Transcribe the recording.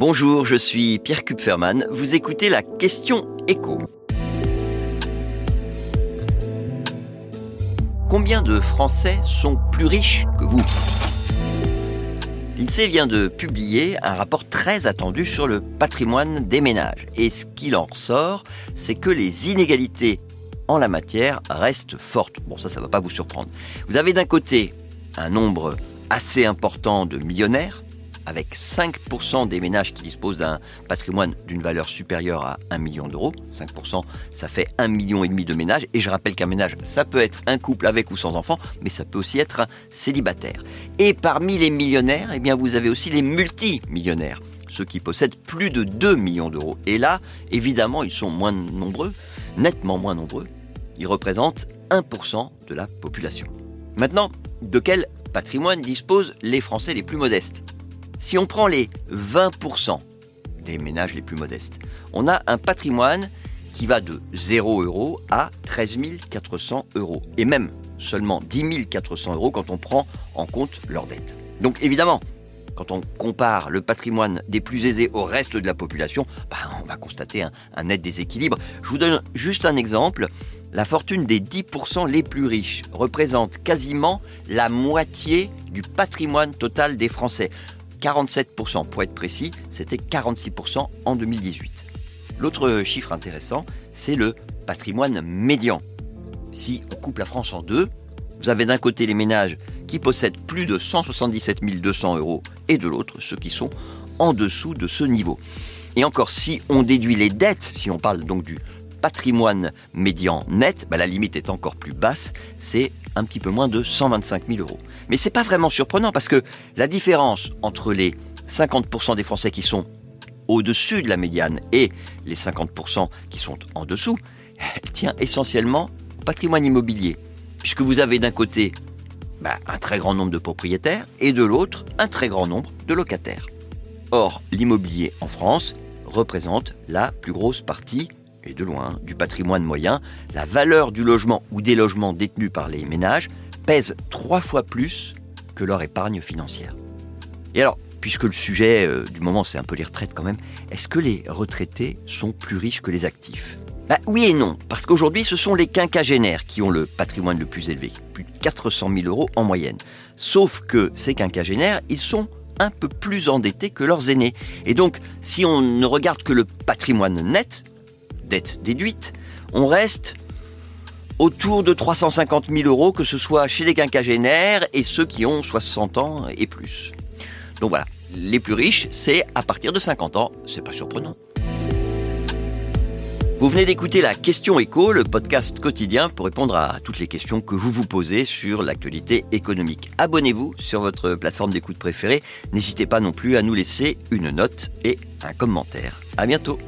Bonjour, je suis Pierre Kupferman. Vous écoutez la question écho. Combien de Français sont plus riches que vous? L'INSEE vient de publier un rapport très attendu sur le patrimoine des ménages. Et ce qu'il en ressort, c'est que les inégalités en la matière restent fortes. Bon, ça, ça ne va pas vous surprendre. Vous avez d'un côté un nombre assez important de millionnaires, avec 5% des ménages qui disposent d'un patrimoine d'une valeur supérieure à 1 million d'euros. 5%, ça fait 1 million de ménages. Et je rappelle qu'un ménage, ça peut être un couple avec ou sans enfants, mais ça peut aussi être un célibataire. Et parmi les millionnaires, eh bien, vous avez aussi les multimillionnaires ceux qui possèdent plus de 2 millions d'euros. Et là, évidemment, ils sont moins nombreux, nettement moins nombreux. Ils représentent 1% de la population. Maintenant, de quel patrimoine disposent les Français les plus modestes? Si on prend les 20% des ménages les plus modestes, on a un patrimoine qui va de 0 euros à 13 400 euros. Et même seulement 10 400 euros quand on prend en compte leurs dettes. Donc évidemment, quand on compare le patrimoine des plus aisés au reste de la population, bah, on va constater un, un, net déséquilibre. Je vous donne juste un exemple. La fortune des 10% les plus riches représente quasiment la moitié du patrimoine total des Français. 47% pour être précis, c'était 46% en 2018. L'autre chiffre intéressant, c'est le patrimoine médian. Si on coupe la France en deux, vous avez d'un côté les ménages qui possèdent plus de 177 200 euros et de l'autre ceux qui sont en dessous de ce niveau. Et encore, si on déduit les dettes, si on parle donc du patrimoine médian net, bah, la limite est encore plus basse, c'est un petit peu moins de 125 000 euros. Mais c'est pas vraiment surprenant parce que la différence entre les 50% des Français qui sont au-dessus de la médiane et les 50% qui sont en dessous, tient essentiellement au patrimoine immobilier. Puisque vous avez d'un côté bah, un très grand nombre de propriétaires et de l'autre un très grand nombre de locataires. Or, l'immobilier en France représente la plus grosse partie et de loin, du patrimoine moyen, la valeur du logement ou des logements détenus par les ménages pèse trois fois plus que leur épargne financière. Et alors, puisque le sujet euh, du moment c'est un peu les retraites quand même, est-ce que les retraités sont plus riches que les actifs? Bah, Oui et non, parce qu'aujourd'hui ce sont les quinquagénaires qui ont le patrimoine le plus élevé, plus de 400 000 euros en moyenne. Sauf que ces quinquagénaires, ils sont un peu plus endettés que leurs aînés. Et donc, si on ne regarde que le patrimoine net, dette déduite, on reste autour de 350 000 euros, que ce soit chez les quinquagénaires et ceux qui ont 60 ans et plus. Donc voilà, les plus riches, c'est à partir de 50 ans, c'est pas surprenant. Vous venez d'écouter la Question Éco, le podcast quotidien pour répondre à toutes les questions que vous vous posez sur l'actualité économique. Abonnez-vous sur votre plateforme d'écoute préférée. N'hésitez pas non plus à nous laisser une note et un commentaire. À bientôt.